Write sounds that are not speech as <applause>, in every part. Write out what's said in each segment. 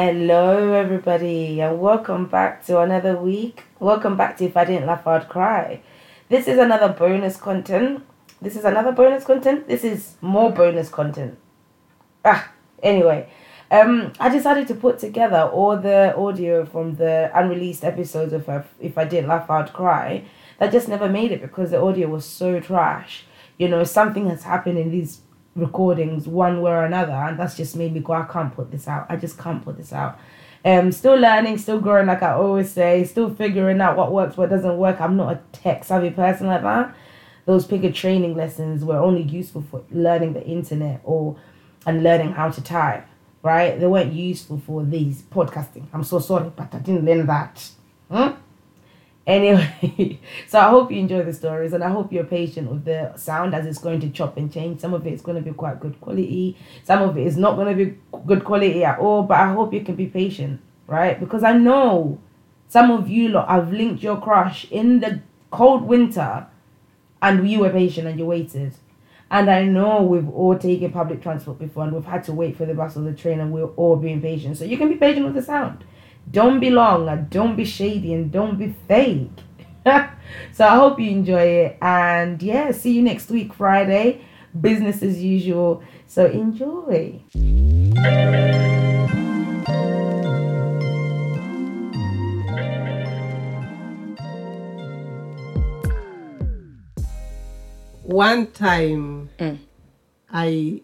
Hello, everybody, and welcome back to another week. Welcome back to If I Didn't Laugh, I'd Cry. This is another bonus content. This is another bonus content. This is more bonus content. Ah, anyway, um, I decided to put together all the audio from the unreleased episodes of If- If I Didn't Laugh, I'd Cry that just never made it because the audio was so trash. You know, something has happened in these recordings one way or another and that's just made me go i can't put this out. I just can't put this out. Um still learning still growing like i always say still figuring out what works what doesn't work. I'm not a tech savvy person like that. Those bigger training lessons were only useful for learning the internet or and learning how to type right? They weren't useful for these podcasting. I'm so sorry but i didn't learn that. Hmm? Anyway, <laughs> so I hope you enjoy the stories and I hope you're patient with the sound as it's going to chop and change. Some of it is going to be quite good quality, some of it is not going to be good quality at all, but I hope you can be patient, right? Because I know some of you lot have linked your crush in the cold winter and you were patient and you waited. And I know we've all taken public transport before and we've had to wait for the bus or the train and we're all being patient. So you can be patient with the sound. Don't be long and don't be shady and don't be fake. <laughs> so I hope you enjoy it. And yeah, see you next week, Friday. Business as usual. So enjoy. One time, eh. I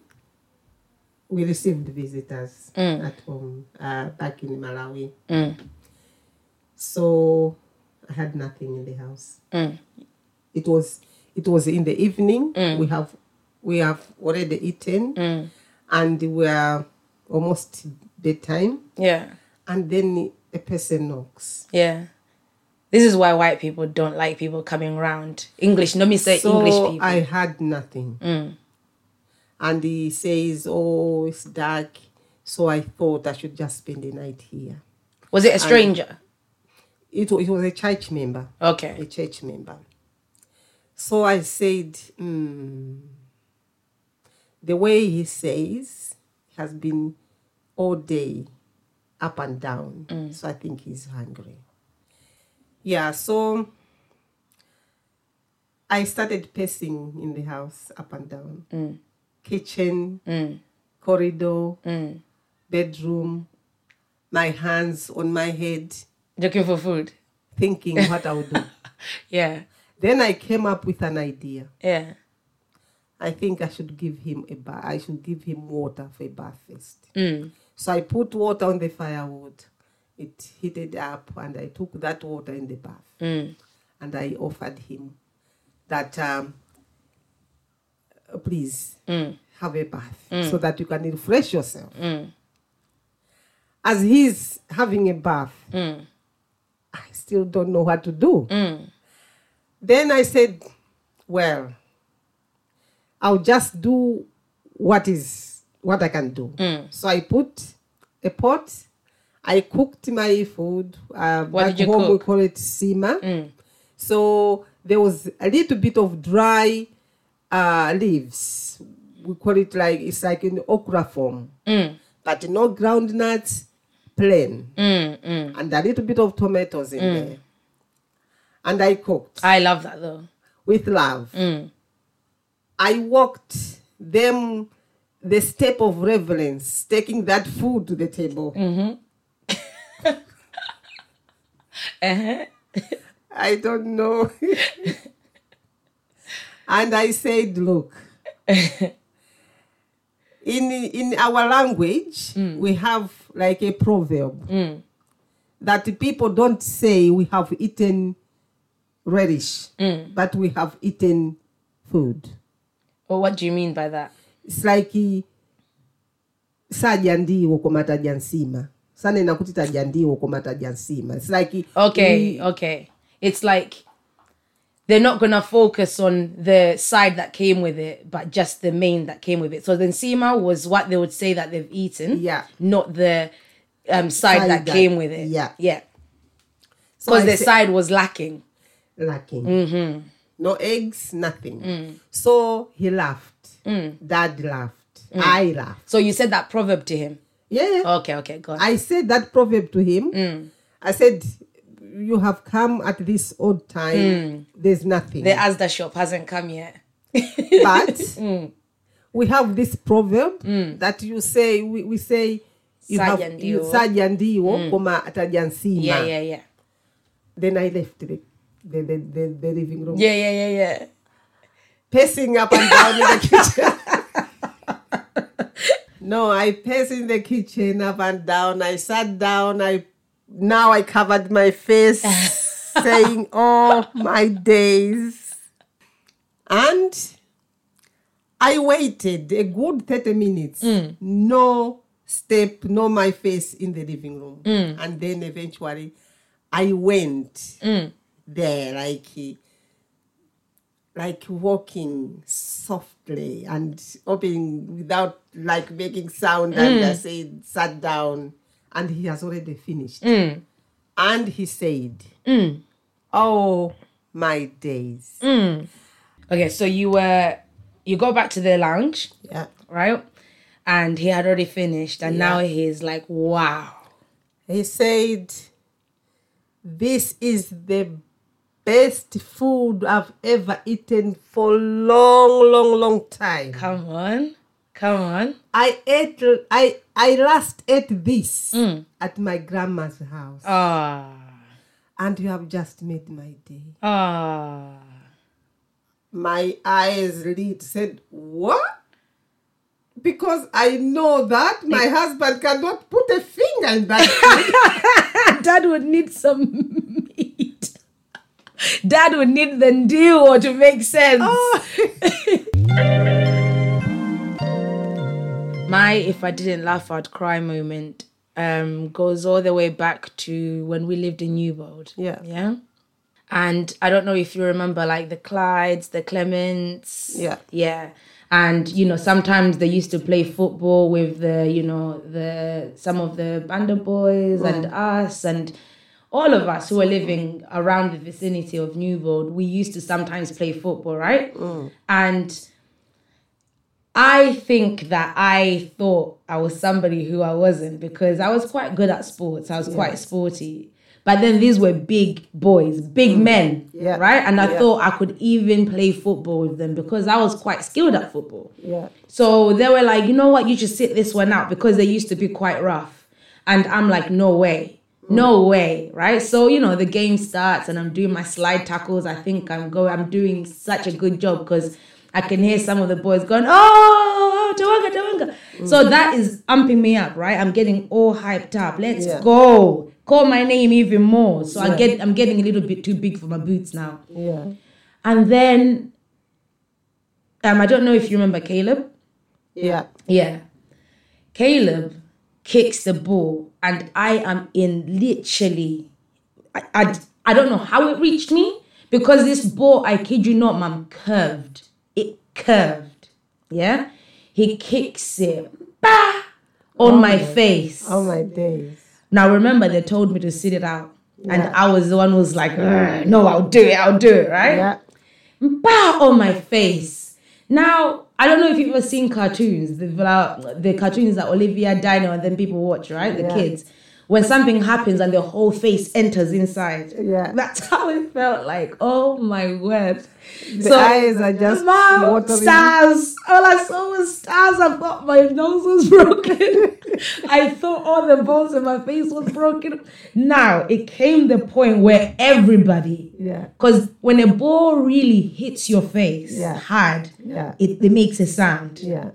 we received visitors mm. at home uh, back in Malawi. Mm. So I had nothing in the house. Mm. It was it was in the evening. We have we have already eaten, and we are almost bedtime. Yeah. And then a person knocks. Yeah. This is why white people don't like people coming around. English, no me say so English people. I had nothing. And he says, "Oh, it's dark." So I thought I should just spend the night here. Was it a stranger? It, it was a church member. Okay. A church member. So I said, hmm, the way he says has been all day up and down. So I think he's hungry. Yeah, so I started pacing in the house up and down. Kitchen, mm. corridor, mm. bedroom, my hands on my head, Looking for food. thinking what I would do. <laughs> Yeah. Then I came up with an idea. Yeah. I think I should give him a bath. I should give him water for a bath first. Mm. So I put water on the firewood. It heated up, and I took that water in the bath, and I offered him that, um, uh, please mm. have a bath mm. so that you can refresh yourself. Mm. As he's having a bath, I still don't know what to do. Then I said, well, I'll just do what is what I can do. So I put a pot. I cooked my food. Uh, What back did you home we cook? call it sima. So there was a little bit of dry uh, leaves. We call it like it's like in okra form, mm. but no ground nuts, plain mm, mm. and a little bit of tomatoes in there. And I cooked I love that though. with love. I walked them the step of reverence, taking that food to the table. Mm-hmm. <laughs> <laughs> Uh-huh. I don't know. <laughs> and I said, look, <laughs> in in our language, mm. we have like a proverb mm. that people don't say we have eaten relish, mm. but we have eaten food. Well, what do you mean by that? It's like saja ndiwo koma tadya nsima sanena kuti tadya ndiwo koma tadya nsima it's like Okay, we- okay. It's like they're not gonna focus on the side that came with it, but just the main that came with it. So then nsima was what they would say that they've eaten, Yeah. not the um, side, Side that, that- came with it. yeah. yeah, because I the say- side was lacking. lacking. Mm-hmm. No eggs, nothing. So he laughed. Dad laughed. I laughed. So you said that proverb to him. Yeah. Okay, okay, go on. I said that proverb to him. I said, You have come at this odd time. Hmm. There's nothing. the Asda shop hasn't come yet. <laughs> but hmm. we have this proverb hmm. that you say, we, we say, you have Saja you- ndiwo. saja ndiwo koma atadya. Yeah, yeah, yeah, Then I left the, the, the, the, the living room. yeah, yeah, yeah, yeah. pacing up and down in the kitchen. <laughs> no, I paced in the kitchen up and down. I sat down. I now I covered my face, <laughs> saying, "Oh my days," and I waited a good thirty minutes. Mm. No step, no my face in the living room, mm. and then eventually, I went mm. there like. like walking softly and opening without like making sound and I said sat down and he has already finished. Mm. And he said mm. oh my days. Mm. Okay, so you were you go back to the lounge, yeah. right? And he had already finished, and now he's like, "Wow, he said this is the best food I've ever eaten for long long long time. Come on, come on." I ate I I last ate this at my grandma's house Ah, and you have just made my day. ah. My eyes lit, said, What? Because I know that my husband cannot put a finger in that. <laughs> Dad would need some meat. Dad would need the deal to make sense. <laughs> My if I didn't laugh I'd cry moment um goes all the way back to when we lived in Newbold. Yeah. Yeah. And I don't know if you remember like the Clydes, the Clements. Yeah. Yeah. And you know, sometimes they used to play football with the, you know, the some of the Banda boys and us and all of us who were living around the vicinity of Newbold, we used to sometimes play football, right? And I think that I thought I was somebody who I wasn't because I was quite good at sports. I was quite sporty. But then these were big boys, big mm. men, Yeah. right? And I Yeah. thought I could even play football with them because I was quite skilled at football. yeah. So they were like, you know what, you should sit this one out because they used to be quite rough. And I'm like, no way. Mm. No way, right? So, you know, the game starts and I'm doing my slide tackles. I think I'm going, I'm doing such a good job because I can hear some of the boys going, oh, Tawanga, Tawanga. So that is amping me up, right? I'm getting all hyped up. Let's Yeah. go. Call my name even more. So I get, I'm getting a little bit too big for my boots now. Yeah. And then, um, I don't know if you remember Caleb. Yeah. Yeah. Caleb kicks the ball, and I am in literally, I, I, I don't know how it reached me because this ball, I kid you not, mum, curved. Curved. Yeah. He kicks it bah, on my face. Oh my days. Now remember, they told me to sit it out. And I was the one who was like, no, I'll do it, I'll do it, right? Yeah. Bah on my face. Now, I don't know if you've ever seen cartoons, the, uh, the cartoons that Olivia Dino and then people watch, right? The Yeah. kids. When something happens and the whole face enters inside. Yeah. That's how it felt like. Oh my word. The eyes are just Mom, stars. All I saw was stars. I thought my nose was <laughs> broken. I thought all the bones in my face was broken. Now it came the point where everybody Yeah. because when a ball really hits your face Yeah. hard, Yeah. it, it makes a sound. Yeah.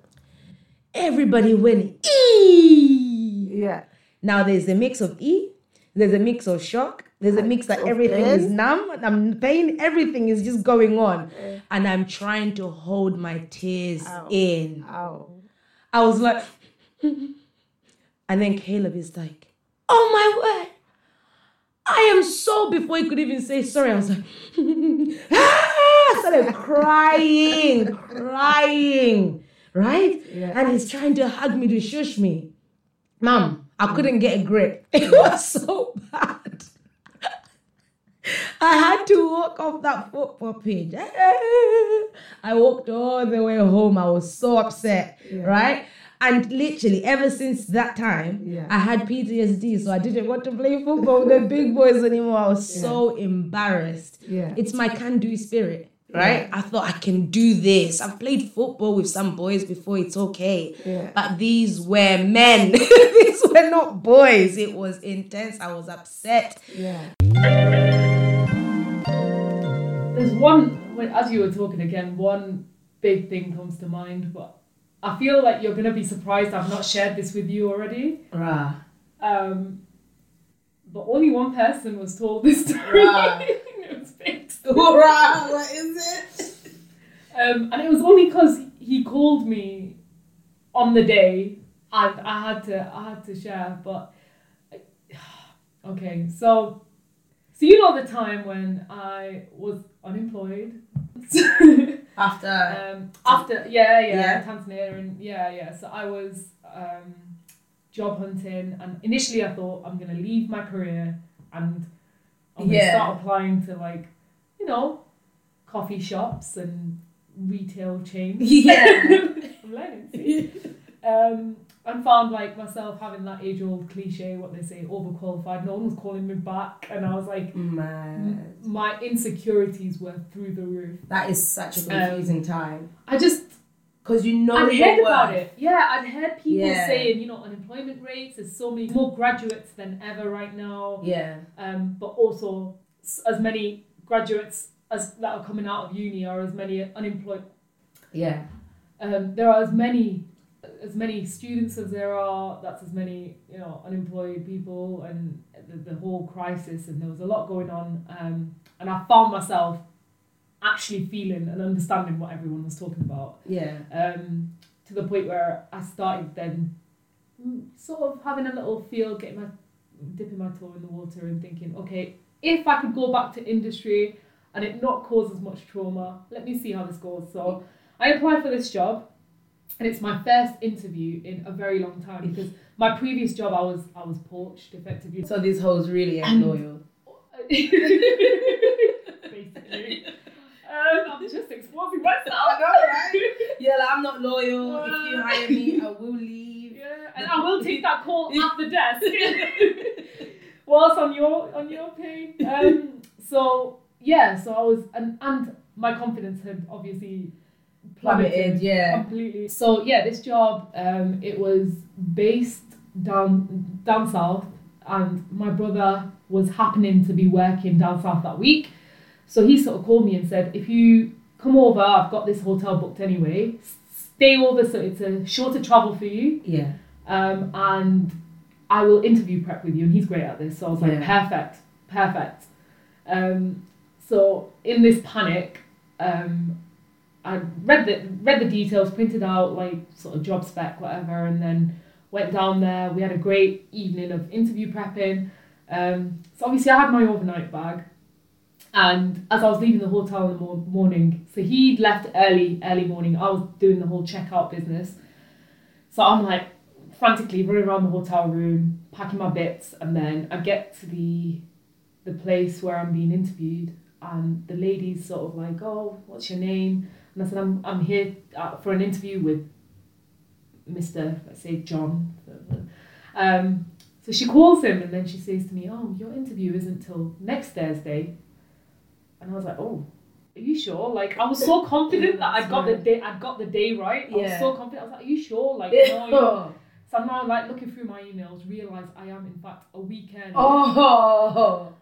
Everybody went ee. Yeah. Now there's a mix of e, there's a mix of shock, there's a mix that Of everything is numb, and I'm pain, everything is just going on, and I'm trying to hold my tears in. Ow. I was like, <laughs> and then Caleb is like, "Oh my word." I am so before he could even say sorry, I was like, <laughs> ah! I started crying, crying, right? And he's trying to hug me to shush me. Mom, I mm. couldn't get a grip. <laughs> It was so bad. <laughs> I had to <laughs> walk off that football pitch. I walked all the way home. I was so upset, right? And literally, ever since that time, Yeah. I had PTSD, so I didn't want to play football with the big boys anymore. I was so embarrassed. Yeah. It's my can do spirit, right? I thought I can do this. I've played football with some boys before, it's okay. Yeah. But these were men, <laughs> these were not <laughs> boys. It was intense. I was upset. Yeah. There's one, when, as you were talking again, one big thing comes to mind, but I feel like you're gonna be surprised I've not shared this with you already. Rah. Um, but only one person was told this story. Right. <laughs> <laughs> was what is it? Um, and it was only because he called me on the day, and I had to, I had to share. But <sighs> okay, so, so you know the time when I was unemployed. <laughs> After. um, after yeah, yeah Yeah. Tanzania and yeah yeah so I was um, job hunting and initially I thought I'm gonna leave my career and I'm gonna Yeah. start applying to like you know coffee shops and retail chains <laughs> Yeah. <laughs> I'm learning <laughs> um, and found like myself having that age old cliche what they say overqualified no one was calling me back and I was like Man, my insecurities were through the roof that is such a confusing time. I just Because you know I'd heard about it. Yeah, I'd heard people Yeah. saying, you know, unemployment rates, there's so many more graduates than ever right now. Yeah. Um, but also as many graduates as that are coming out of uni are as many unemployed. Yeah. Um, there are as many as many students as there are. That's as many you know unemployed people and the, the whole crisis. And there was a lot going on. Um, and I found myself actually feeling and understanding what everyone was talking about Yeah. um, to the point where I started then mm, sort of having a little feel, getting my dipping my toe in the water and thinking, okay, if I could go back to industry and it not cause as much trauma, let me see how this goes. So I applied for this job and it's my first interview in a very long time because my previous job I was I was poached effectively. So these hoes really ain't loyal. <laughs> Basically. Um, I'm just exposing myself. right? Yeah, like, I'm not loyal. if you hire me, I will leave. <laughs> Yeah, and I will take that call at the desk <laughs> whilst on your on your pay. Um, <laughs> so yeah, so I was and and my confidence had obviously Plummeted, yeah. completely. So yeah, this job um, it was based down down south, and my brother was happening to be working down south that week. So he sort of called me and said, if you come over, I've got this hotel booked anyway. Stay over, so it's a shorter travel for you Yeah. um, and I will interview prep with you. And he's great at this, so I was like, Yeah. perfect, perfect. Um, so in this panic, um, I read the read the details, printed out like sort of job spec, whatever, and then went down there. We had a great evening of interview prepping. Um, so obviously, I had my overnight bag. And as I was leaving the hotel in the mor- morning, so he'd left early, early morning. I was doing the whole checkout business. So I'm like frantically running around the hotel room, packing my bits, and then I get to the the place where I'm being interviewed, and the lady's sort of like, "Oh, what's your name?" And I said, "I'm I'm here uh, for an interview with Mr. Let's say John." Um, so she calls him and then she says to me, "Oh, your interview isn't till next Thursday," and I was like, "Oh." Are you sure? Like I was so confident that I got the day I got the day right. I was so confident. I was like, "Are you sure?" Like, <laughs> no, so I'm now like looking through my emails, realise I am in fact a weekend. oh.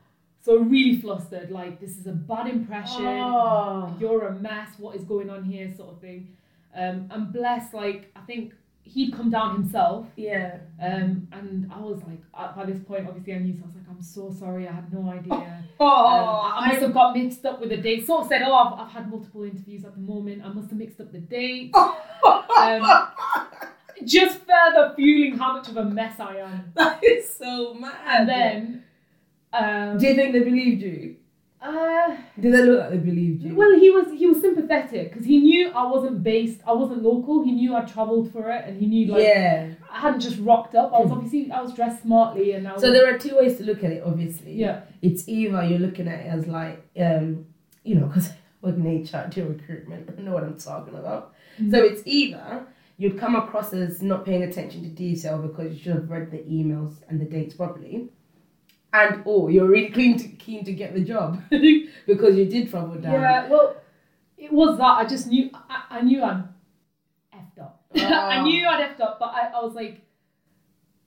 So really flustered, like this is a bad impression. Oh. You're a mess. What is going on here? Sort of thing. Um, and bless, like I think he'd come down himself. Yeah. Um, and I was like, at, by this point, obviously I knew. So I was like, I'm so sorry. I had no idea. Oh. Um, I must have got mixed up with the date. Sort of said, oh, I've, I've had multiple interviews at the moment. I must have mixed up the date. <laughs> um, just further fueling how much of a mess I am. <laughs> that is so mad. And then, um, do you think they believed you? uh, Did they look like they believed you? well, he was he was sympathetic because he knew I wasn't based, I wasn't local. He knew I'd travelled for it, and he knew like yeah. I hadn't just rocked up. I was obviously I was dressed smartly, and I was So there are two ways to look at it. Obviously, yeah. It's either you're looking at it as like, um, you know, because <laughs> working in HR, do recruitment, <laughs> I know what I'm talking about. So it's either you'd come across as not paying attention to detail because you should have read the emails and the dates properly, and or you're really keen to keen to get the job <laughs> because you did travel down. Yeah, well, it was that. I just knew. I, I knew I'd effed up. <laughs> I knew I'd effed up, but I, I was like,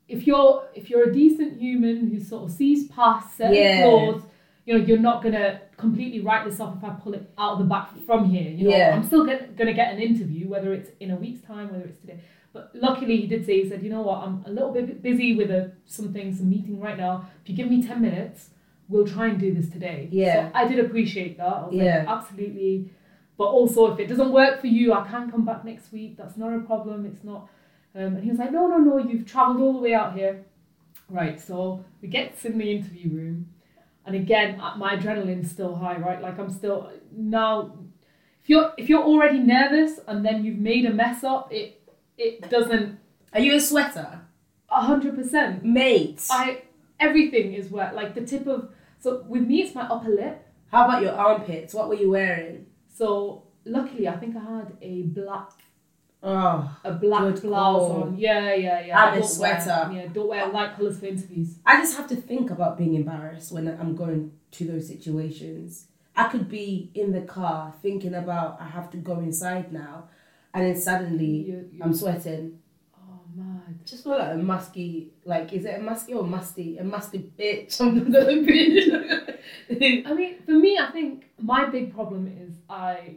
if you're if you're a decent human who sort of sees past certain Yeah. flaws, you know, you're not gonna completely write this off if I pull it out of the back from here. You know, Yeah. I'm still get, gonna get an interview, whether it's in a week's time, whether it's today. But luckily, he did say, he said, you know what, I'm a little bit busy with a, something, some meeting right now. If you give me 10 minutes, we'll try and do this today. Yeah. So I did appreciate that. I was Yeah. like, absolutely. But also, if it doesn't work for you, I can come back next week. That's not a problem. It's not. Um, and he was like, no, no, no, you've travelled all the way out here. Right, so we get in the interview room. And again, uh, my adrenaline's still high, right? Like I'm still now. If you're if you're already nervous and then you've made a mess up, it it doesn't Are you a sweater, a hundred percent. mate? I everything is wet. Like the tip of so with me, it's my upper lip. How about your armpits? What were you wearing? So luckily, I think I had a black Oh, a black blouse call. on. Yeah, yeah, yeah. And I a don't wear- sweater. yeah, don't wear light colours for interviews. I just have to think about being embarrassed when I'm going to those situations. I could be in the car thinking about I have to go inside now, and then suddenly You- you- I'm sweating. Oh mad. Just feel like a musky, like is it a musky or musty? A musty bitch. <laughs> I'm gonna be. I mean, for me, I think my big problem is I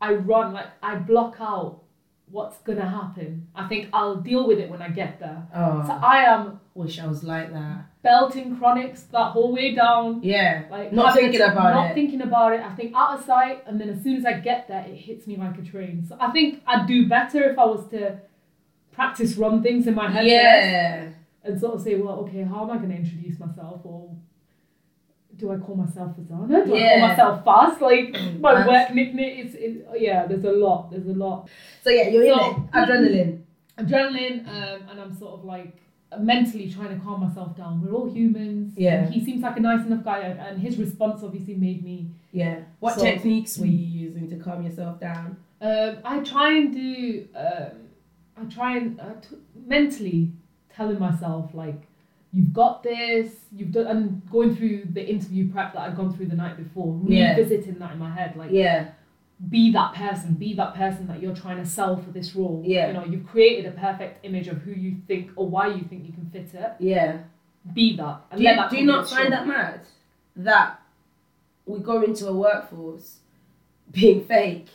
I run like I block out what's gonna happen. I think I'll deal with it when I get there. Oh. So I am Wish I was like that. belting chronics that whole way down. Yeah. Like not thinking to- about not it. Not thinking about it. I think out of sight, and then as soon as I get there, it hits me like a train. So I think I'd do better if I was to practice run things in my head first yeah. and sort of say, well, okay, how am I to introduce myself, or do I call myself Fazana? Do I Yeah. call myself Fast? Like <clears throat> my Fast. work nickname is, is yeah. There's a lot. There's a lot. So yeah, you're So- in it. Adrenaline. <clears throat> adrenaline um, and I'm sort of like mentally trying to calm myself down. We're all humans. Yeah. And he seems like a nice enough guy and, and his response obviously made me. Yeah. What So- techniques were you using to calm yourself down? Um, I try and do. Um, I try and uh, t- mentally telling myself like, you've got this. You've done and going through the interview prep that I've gone through the night before, Yeah. revisiting that in my head. Like, Yeah. be that person, be that person that you're trying to sell for this role. Yeah. You know, you've created a perfect image of who you think or why you think you can fit it. Yeah. Be that. And Do let you, that do you not find that mad? That we go into a workforce being fake.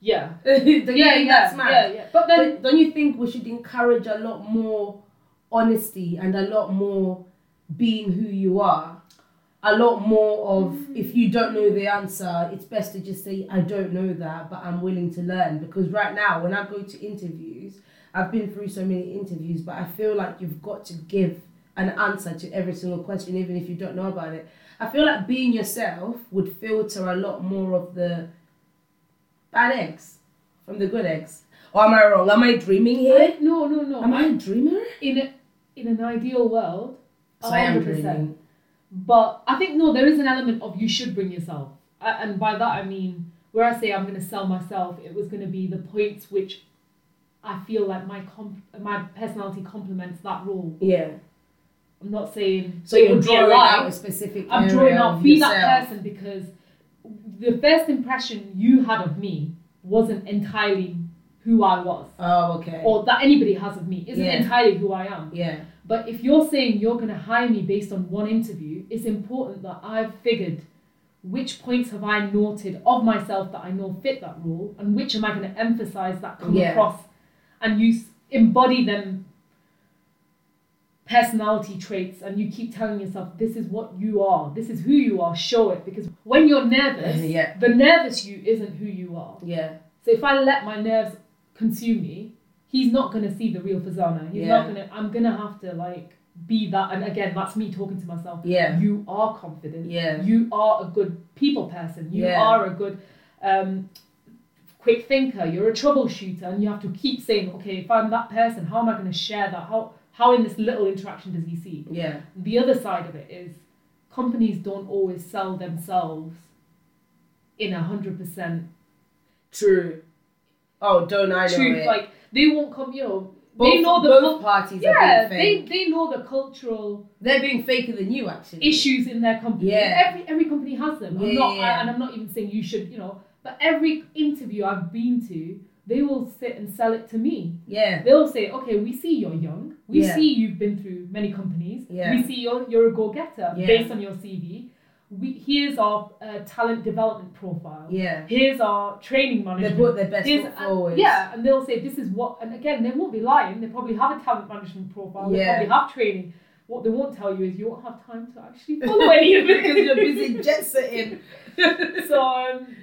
Yeah. <laughs> Yeah, yeah, that's mad? yeah, yeah. But then Don't, don't you think we should encourage a lot more honesty and a lot more being who you are? A lot more of mm. if you don't know the answer, it's best to just say, I don't know that, but I'm willing to learn. Because right now, when I go to interviews, I've been through so many interviews, but I feel like you've got to give an answer to every single question, even if you don't know about it. I feel like being yourself would filter a lot more of the bad eggs from the good eggs. Or am I wrong? Am I dreaming here? I, no, no, no. Am I I- a dreamer? in a, in an ideal world, So I am 100%. But I think no, there is an element of you should bring yourself, I, and by that I mean where I say I'm going to sell myself, it was going to be the points which I feel like my comp- my personality complements that role. Yeah. I'm not saying So you're would be a drawing out a specific. I'm drawing out be that person because the first impression you had of me wasn't entirely who I was, Oh, okay. or that anybody has of me isn't Yeah. entirely who I am. yeah. But if you're saying you're going to hire me based on one interview, it's important that I've figured which points have I noted of myself that I know fit that role, and which am I going to emphasize that come Yeah. across, and you embody them personality traits, and you keep telling yourself this is what you are, this is who you are. Show it because when you're nervous, <laughs> Yeah. the nervous you isn't who you are. Yeah. So if I let my nerves consume me, he's not gonna see the real Fazana. He's Yeah. not gonna. I'm gonna have to like be that. And again, that's me talking to myself. Yeah. You are confident. Yeah. You are a good people person. You Yeah. are a good. Um, quick thinker you're a troubleshooter and you have to keep saying okay if i'm that person how am i going to share that how how in this little interaction does he see Yeah. the other side of it is companies don't always sell themselves in a hundred percent True. Oh, don't I know truth. it? Like they won't come, you know. both, they know the both cul- parties yeah, are they being fake. they know the cultural They're being faker than you, actually. issues in their company. Yeah. Every every company has them. I'm Yeah, not, yeah. I, and I'm not even saying you should, you know. But every interview I've been to, they will sit and sell it to me. Yeah. They'll say, okay, we see you're young. We Yeah. see you've been through many companies. Yeah. We see you're, you're a go-getter Yeah. based on your CV. We, here's our uh, talent development profile. Yeah. Here's our training management. They put their best Here's- foot and- forward. yeah, and they'll say this is what, and again, they won't be lying. They probably have a talent management profile. Yeah. They probably have training. What they won't tell you is you won't have time to actually follow any of it <laughs> because you're busy jet setting. <laughs> so um,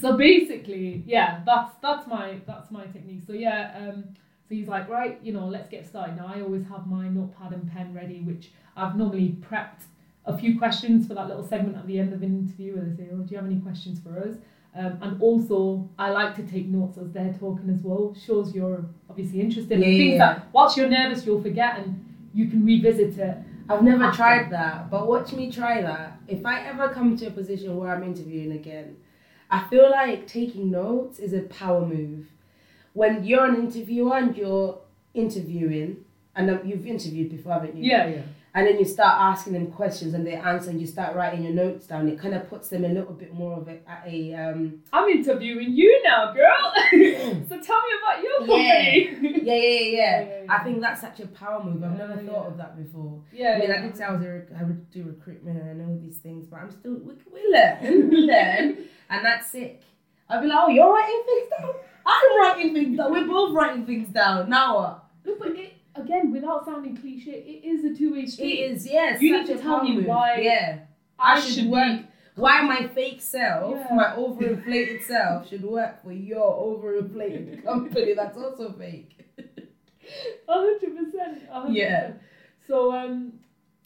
so basically, yeah, that's that's my that's my technique. So yeah, um, so he's like, right, you know, let's get started. Now I always have my notepad and pen ready, which I've normally prepped a few questions for that little segment at the end of an interview where they say, oh, do you have any questions for us? Um, and also, I like to take notes as they're talking as well. Shows you're obviously interested Yeah, in things yeah. that whilst you're nervous, you'll forget and you can revisit it. I've never After. tried that, but watch me try that. If I ever come to a position where I'm interviewing again, I feel like taking notes is a power move. When you're an interviewer and you're interviewing, and um, you've interviewed before, haven't you? Yeah, yeah. And then you start asking them questions and they answer, and you start writing your notes down. It kind of puts them a little bit more of a, at a um, I'm interviewing you now, girl. <laughs> so tell me about your company. yeah, yeah, yeah, yeah. Yeah, <laughs> yeah, I think that's such a power move. I've never Yeah, thought of that before. Yeah, I mean, yeah. I did say I was a rec- I would do recruitment and I know these things, but I'm still we, we learn, we <laughs> learn, and that's sick. I'll be like, oh, you're writing things down. I'm writing things down. We're both writing things down. Now what? But it, again, without sounding cliche, it is a two-way It street. is yes. You need to tell me why Yeah, I, I should should work. be. Why my fake self, Yeah. my overinflated self, should work for your overinflated <laughs> company that's also fake. A hundred percent. Yeah. So um,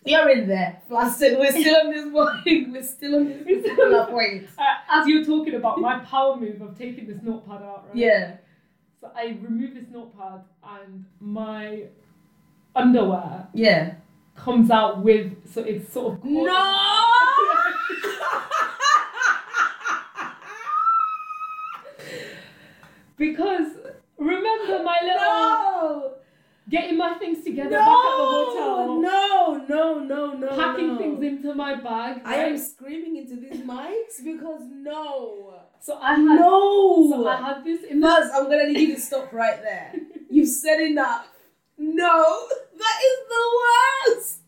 You're in there, flaccid. We're still on this <laughs> point. We're still on this particular point. uh, as you're talking about my power move of taking this notepad out, right? Yeah. So I remove this notepad and my underwear Yeah. comes out with so it's sort of No <laughs> because remember my little no. getting my things together back at the hotel, No, no, no, no. packing no. things into my bag. I am right? screaming into these mics because no. So I had No. So I had this in Buzz, I'm gonna need you to stop right there. <laughs> You've said enough. No, that is the worst.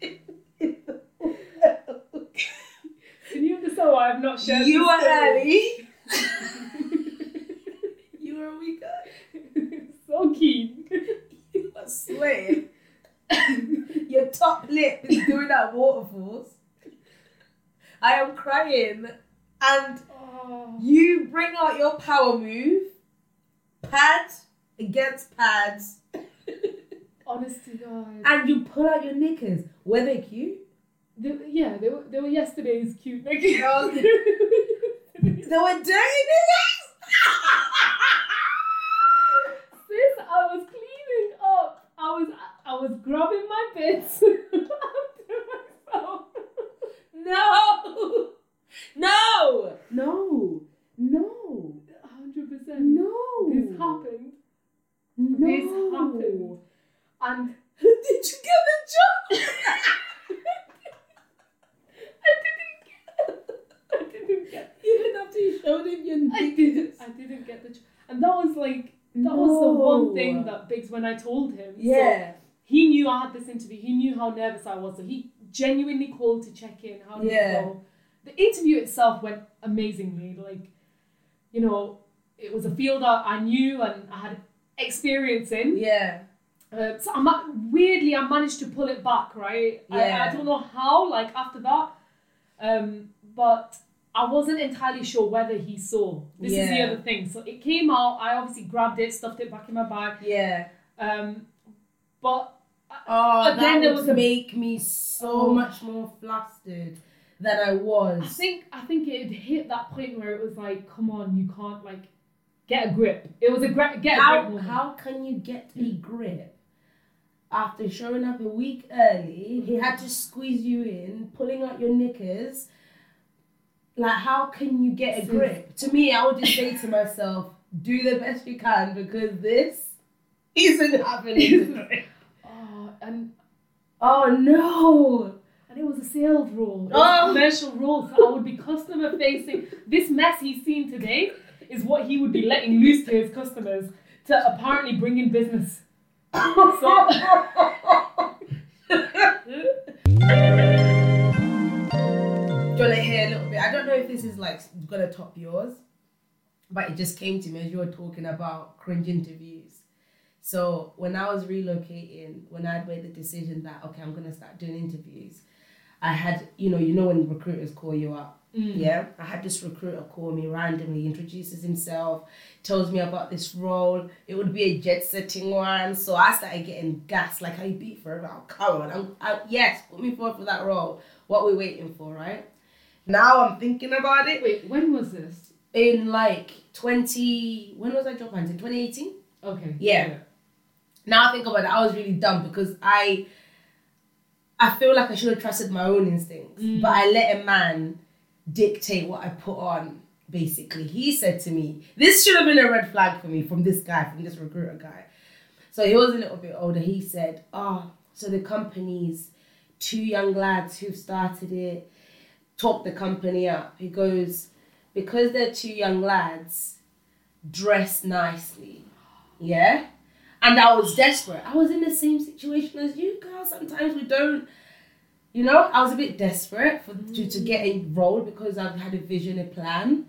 <laughs> Can you understand why I've not shared you are early. <laughs> you are a weaker. so keen. You are sweating. Your top lip is doing that waterfalls. I am crying, and Oh. you bring out your power move. Pad against pads. Honest to God. and you pull out your knickers. Were they cute? They, yeah, they were, they were yesterday's cute Mickey. Oh, <laughs> They were dirty knickers. <laughs> Sis, I was cleaning up. I was I was grabbing my bits <laughs> after myself. no, no, no, no, Hundred percent. no. This happened. No. This happened. And <laughs> Did you get the job? <laughs> I didn't get I didn't get Even after you showed him your I didn't I didn't get the ch- and that was like that was the one thing that Biggs when I told him. So Yeah, he knew I had this interview. He knew how nervous I was. So he genuinely called to check in. How did Yeah. it go? The interview itself went amazingly. Like, you know, it was a field that I knew and I had experience in. yeah, Uh, so I weirdly I managed to pull it back. Right. I, Yeah. I don't know how. Like after that, um, but. I wasn't entirely sure whether he saw. This is the other thing. So it came out. I obviously grabbed it, stuffed it back in my bag. yeah. Um, but Oh, But that then there would was a- make me so Oh. much more flustered than I was. I think I think it had hit that point where it was like, come on, you can't like get a grip. It was a gra- get a how, grip moment. how can you get a grip after showing up a week early? He had to squeeze you in, pulling out your knickers. Like, how can you get a grip? To me, I would just say to myself, do the best you can because this isn't happening. <laughs> oh, and oh no! And it was a sales role, it Oh. a commercial role, so I would be customer facing. This mess he's seen today is what he would be letting loose to his customers to apparently bring in business. So, Do you want to hear a little bit? I don't know if this is like gonna top yours, but it just came to me as you were talking about cringe interviews. So when I was relocating, when I'd made the decision that okay, I'm gonna start doing interviews, I had you know you know when recruiters call you up. Mm. Yeah, I had this recruiter call me randomly, introduces himself, tells me about this role. It would be a jet setting one, so I started getting gas like I beat for it. Oh, come on, I'm, I, yes, put me forward for that role. What we waiting for, right? Now I'm thinking about it. wait, when was this? In like 20, when was I job hunting? 2018? Okay. Yeah. Now I think about it, I was really dumb because I I feel like I should have trusted my own instincts. Mm. But I let a man dictate what I put on, basically. He said to me, this should have been a red flag for me from this guy, from this recruiter guy. So he was a little bit older. He said, Oh, so the company's two young lads who've started it, talked the company up. He goes, Because they're two young lads, dress nicely. Yeah? And I was desperate. I was in the same situation as you, girl. Sometimes we don't, you know, I was a bit desperate for to, to get a role because I've had a vision, a plan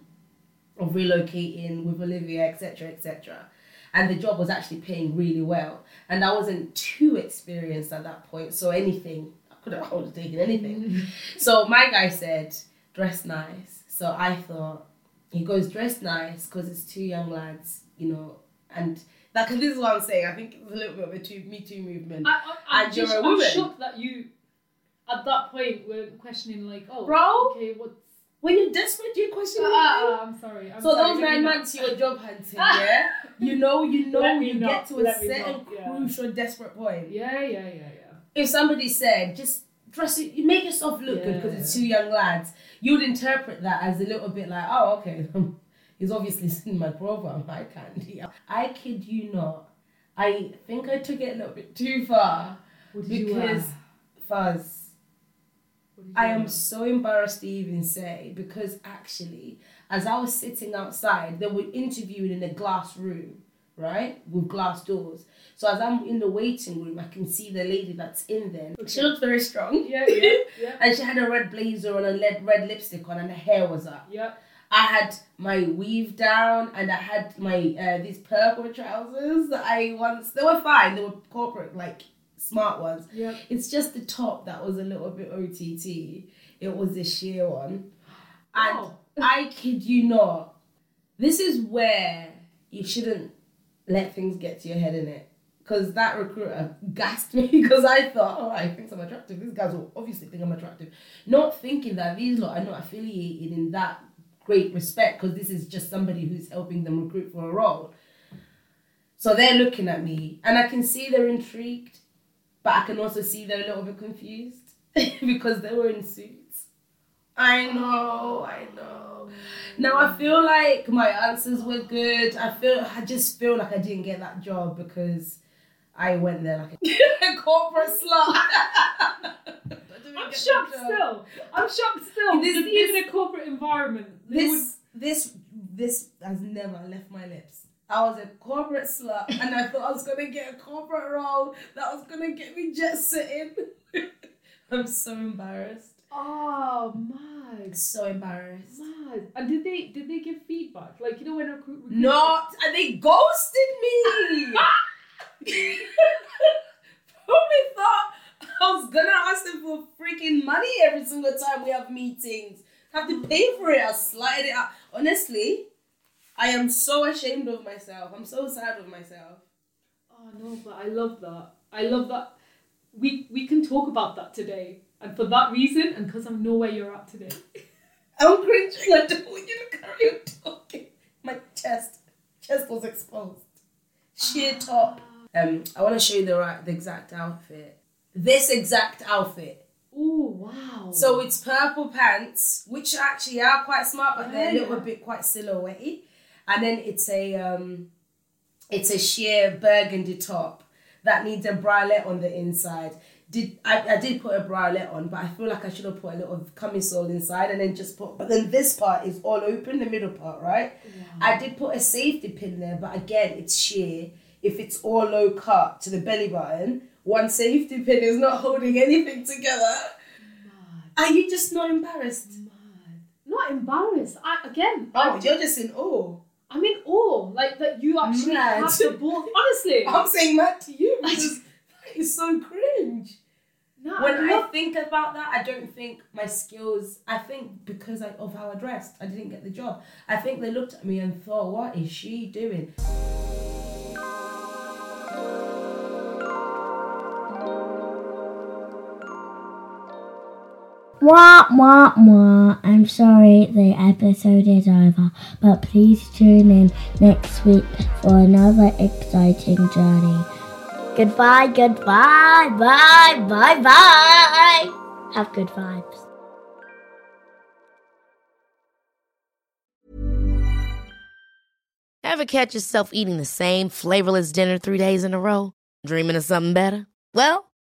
of relocating with Olivia, etc., etc. And the job was actually paying really well. And I wasn't too experienced at that point. So anything, I could <laughs> have I would have taken anything. <laughs> so my guy said, dress nice. So I thought, he goes, dress nice because it's two young lads, you know, and cause this is what I'm saying. I think it's a little bit of a two, Me Too movement. I, I, I'm And you're just, a I'm woman. shocked that you, at that point, were questioning like, oh, Bro? okay, what's when you're desperate, you question everything. Ah, I'm sorry. I'm So sorry, those nine months you're job hunting, <laughs> yeah? You know, you know you not, get to a certain yeah. crucial desperate point. Yeah, yeah, yeah, yeah. If somebody said, just dress it, you make yourself look good because it's two young lads, you would interpret that as a little bit like, oh, okay, <laughs> he's obviously <laughs> seen my profile, <laughs> I can't. I kid you not. I think I took it a little bit too far What did you uh, because Fuzz. What did you I am so embarrassed to even say because actually as I was sitting outside, they were interviewing in a glass room, right, with glass doors. So as I'm in the waiting room, I can see the lady that's in there. She looks very strong. Yeah, yeah, yeah. <laughs> and she had a red blazer on, a red, red lipstick on, and her hair was up. Yeah. I had my weave down and I had my uh, these purple trousers that I once they were fine. They were corporate like smart ones. Yeah. It's just the top that was a little bit OTT. It was a sheer one. And Wow. <laughs> I kid you not, this is where you shouldn't let things get to your head in it. Because that recruiter <laughs> gassed me because I thought, oh, I think I'm attractive. These guys will obviously think I'm attractive. Not thinking that these lot are not affiliated in that great respect because this is just somebody who's helping them recruit for a role. So they're looking at me and I can see they're intrigued, but I can also see they're a little bit confused <laughs> because they were in suits. I know, I know. Now I feel like my answers were good. I feel I just feel like I didn't get that job because I went there like a <laughs> corporate slut. <laughs> I'm shocked still. I'm shocked still. This- This, this- even a corporate environment. they would- This this this has never left my lips. I was a corporate slut and I thought I was gonna get a corporate role that was gonna get me jet sitting. <laughs> I'm so embarrassed. Oh my, So embarrassed. mad. And did they did they give feedback? Like you know when a recruit, recruit Not and they ghosted me. <laughs> <laughs> Probably thought I was gonna ask them for freaking money every single time we have meetings. have to pay for it. I slide it out. Honestly, I am so ashamed of myself. I'm so sad of myself. Oh no, but I love that. I love that. We we can talk about that today, and for that reason, and because I know where you're at today. <laughs> I'm cringing. I don't want you to carry on talking. My chest, chest was exposed. Sheer top. Um, I want to show you the right, the exact outfit. This exact outfit. Oh wow. So it's purple pants, which actually are quite smart, but they're a little bit quite silhouette And then it's a um, it's a sheer burgundy top that needs a bralette on the inside. Did I, I did put a bralette on, but I feel like I should have put a little camisole inside and then just put. But then this part is all open, the middle part, right? I did put a safety pin there, but again, it's sheer. If it's all low cut to the belly button, one safety pin is not holding anything together. Are you just not embarrassed? not embarrassed. I again. Oh, I, you're just in awe. I'm in awe. Like that you actually Mad. have the balls. Honestly. <laughs> I'm saying that to you because that is so cringe. no, When I I think about that, I don't think my skills. I think because I, of how I dressed, I didn't get the job. I think they looked at me and thought, "What is she doing?" Wah, wah, wah. I'm sorry the episode is over, but please tune in next week for another exciting journey. Goodbye, goodbye, bye, bye, bye. Have good vibes. Ever catch yourself eating the same flavorless dinner three days in a row? Dreaming of something better? Well,